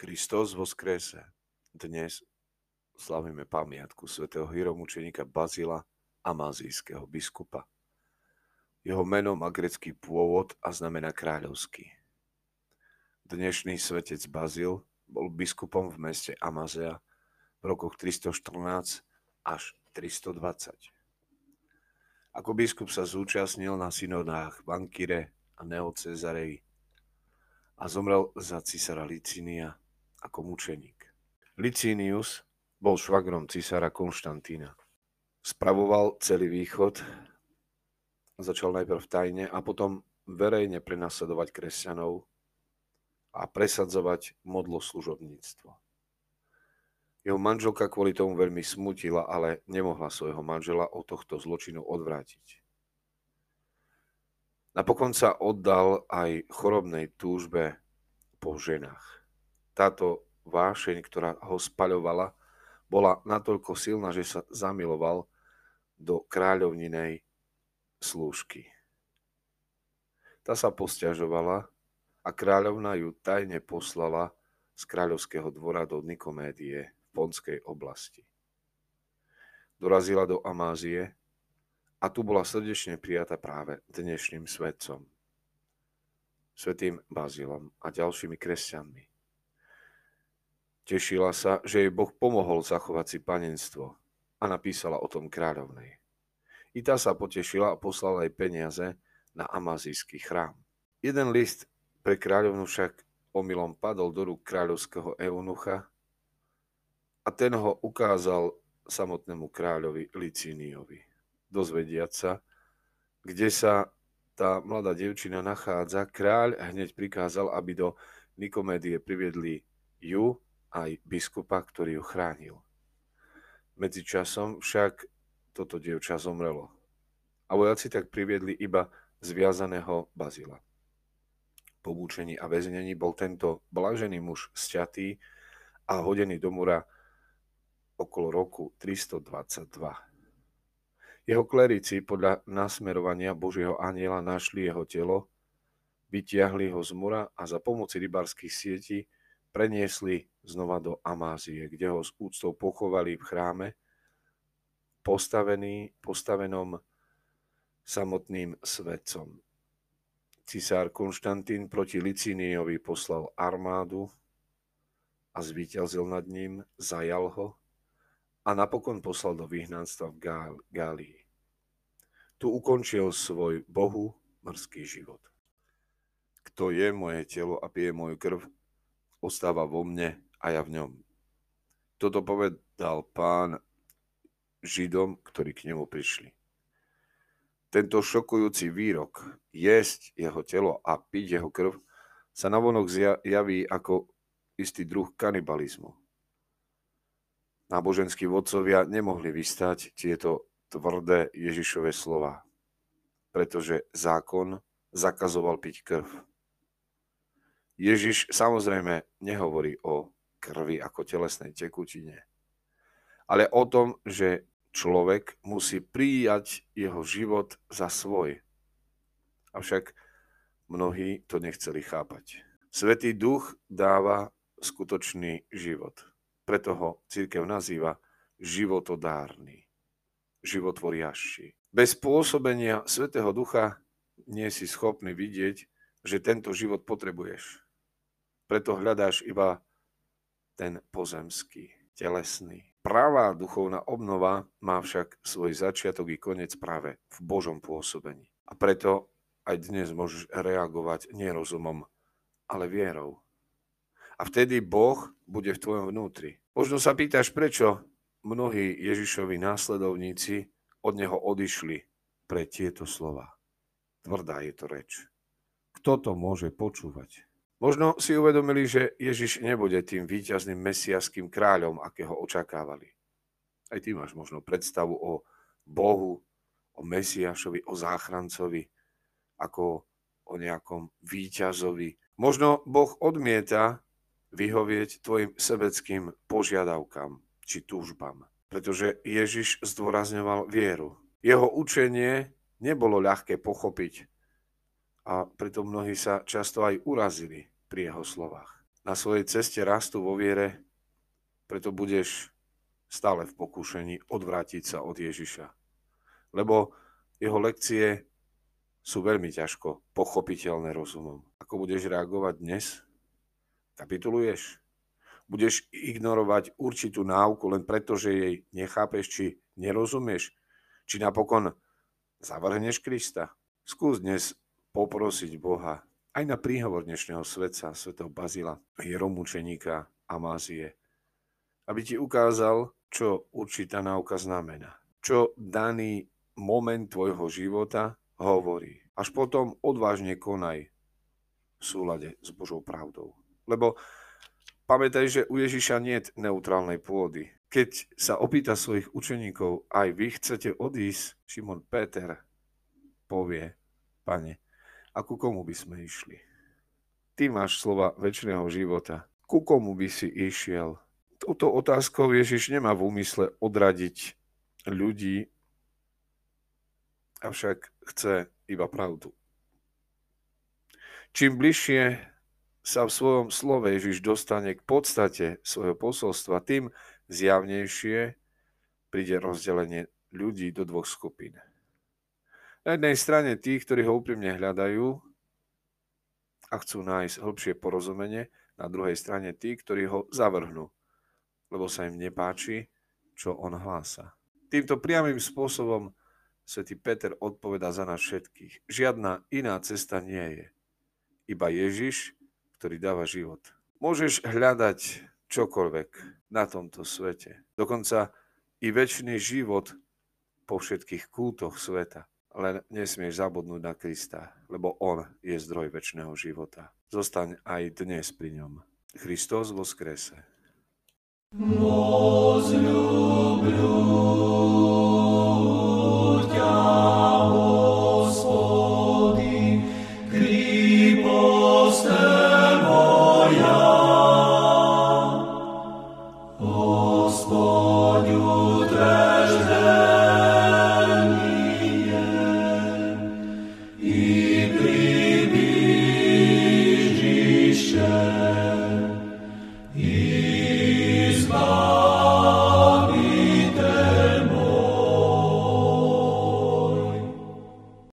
Kristus voskrese. Dnes slavíme pamiatku svätého hieromučenika Bazila Amazijského biskupa. Jeho meno má grecký pôvod a znamená kráľovský. Dnešný svetec Bazil bol biskupom v meste Amazea v rokoch 314 až 320. Ako biskup sa zúčastnil na synodách v a Neocezareji a zomrel za císara Licinia ako mučeník. Licinius bol švagrom cisára Konštantína. Spravoval celý východ, začal najprv tajne a potom verejne prenasledovať kresťanov a presadzovať modlo služobníctvo. Jeho manželka kvôli tomu veľmi smutila, ale nemohla svojho manžela od tohto zločinu odvrátiť. Napokon sa oddal aj chorobnej túžbe po ženách táto vášeň, ktorá ho spaľovala, bola natoľko silná, že sa zamiloval do kráľovninej slúžky. Tá sa posťažovala a kráľovna ju tajne poslala z kráľovského dvora do Nikomédie v Ponskej oblasti. Dorazila do Amázie a tu bola srdečne prijata práve dnešným svetcom, svetým Bazilom a ďalšími kresťanmi. Tešila sa, že jej Boh pomohol zachovať si panenstvo a napísala o tom kráľovnej. I tá sa potešila a poslala jej peniaze na amazijský chrám. Jeden list pre kráľovnu však omylom padol do rúk kráľovského eunucha a ten ho ukázal samotnému kráľovi Licíniovi. Dozvediať sa, kde sa tá mladá devčina nachádza, kráľ hneď prikázal, aby do Nikomédie priviedli ju aj biskupa, ktorý ju chránil. Medzi časom však toto dievča zomrelo a vojaci tak priviedli iba zviazaného Bazila. Po mučení a väznení bol tento blažený muž sťatý a hodený do mura okolo roku 322. Jeho klerici podľa nasmerovania Božieho aniela našli jeho telo, vytiahli ho z mura a za pomoci rybárskych sietí preniesli znova do Amázie, kde ho s úctou pochovali v chráme, postavený, postavenom samotným svetcom. Cisár Konštantín proti Licíniovi poslal armádu a zvíťazil nad ním, zajal ho a napokon poslal do vyhnanstva v Gálii. Tu ukončil svoj bohu mrzký život. Kto je moje telo a pije moju krv, ostáva vo mne a ja v ňom. Toto povedal pán Židom, ktorí k nemu prišli. Tento šokujúci výrok, jesť jeho telo a piť jeho krv, sa navonok javí ako istý druh kanibalizmu. Náboženskí vodcovia nemohli vystať tieto tvrdé Ježišové slova, pretože zákon zakazoval piť krv. Ježiš samozrejme nehovorí o krvi ako telesnej tekutine, ale o tom, že človek musí prijať jeho život za svoj. Avšak mnohí to nechceli chápať. Svetý duch dáva skutočný život. Preto ho církev nazýva životodárny, životvoriaši. Bez pôsobenia Svetého Ducha nie si schopný vidieť, že tento život potrebuješ. Preto hľadáš iba ten pozemský, telesný. Pravá duchovná obnova má však svoj začiatok i koniec práve v Božom pôsobení. A preto aj dnes môžeš reagovať nerozumom, ale vierou. A vtedy Boh bude v tvojom vnútri. Možno sa pýtaš, prečo mnohí Ježišovi následovníci od neho odišli pre tieto slova. Tvrdá je to reč. Kto to môže počúvať? Možno si uvedomili, že Ježiš nebude tým víťazným mesiaským kráľom, akého očakávali. Aj ty máš možno predstavu o Bohu, o Mesiašovi, o záchrancovi, ako o nejakom víťazovi. Možno Boh odmieta vyhovieť tvojim sebeckým požiadavkám či túžbám, pretože Ježiš zdôrazňoval vieru. Jeho učenie nebolo ľahké pochopiť a preto mnohí sa často aj urazili pri jeho slovách. na svojej ceste rastu vo viere, preto budeš stále v pokúšení odvrátiť sa od Ježiša. Lebo jeho lekcie sú veľmi ťažko pochopiteľné rozumom. Ako budeš reagovať dnes? Kapituluješ? Budeš ignorovať určitú náuku len preto, že jej nechápeš, či nerozumieš? Či napokon zavrhneš Krista? Skús dnes poprosiť Boha aj na príhovor dnešného svetca, svetého Bazila, hieromučeníka Amázie, aby ti ukázal, čo určitá náuka znamená. Čo daný moment tvojho života hovorí. Až potom odvážne konaj v súlade s Božou pravdou. Lebo pamätaj, že u Ježiša nie je neutrálnej pôdy. Keď sa opýta svojich učeníkov, aj vy chcete odísť, Šimon Peter povie, pane, a ku komu by sme išli? Ty máš slova väčšného života. Ku komu by si išiel? Touto otázkou Ježiš nemá v úmysle odradiť ľudí, avšak chce iba pravdu. Čím bližšie sa v svojom slove Ježiš dostane k podstate svojho posolstva, tým zjavnejšie príde rozdelenie ľudí do dvoch skupín. Na jednej strane tých, ktorí ho úprimne hľadajú a chcú nájsť hĺbšie porozumenie, na druhej strane tí, ktorí ho zavrhnú, lebo sa im nepáči, čo on hlása. Týmto priamým spôsobom svätý Peter odpoveda za nás všetkých. Žiadna iná cesta nie je. Iba Ježiš, ktorý dáva život. Môžeš hľadať čokoľvek na tomto svete. Dokonca i väčší život po všetkých kútoch sveta. Len nesmieš zabudnúť na Krista, lebo On je zdroj väčšného života. Zostaň aj dnes pri ňom. Christos vo skrese. Возлюблю тебя,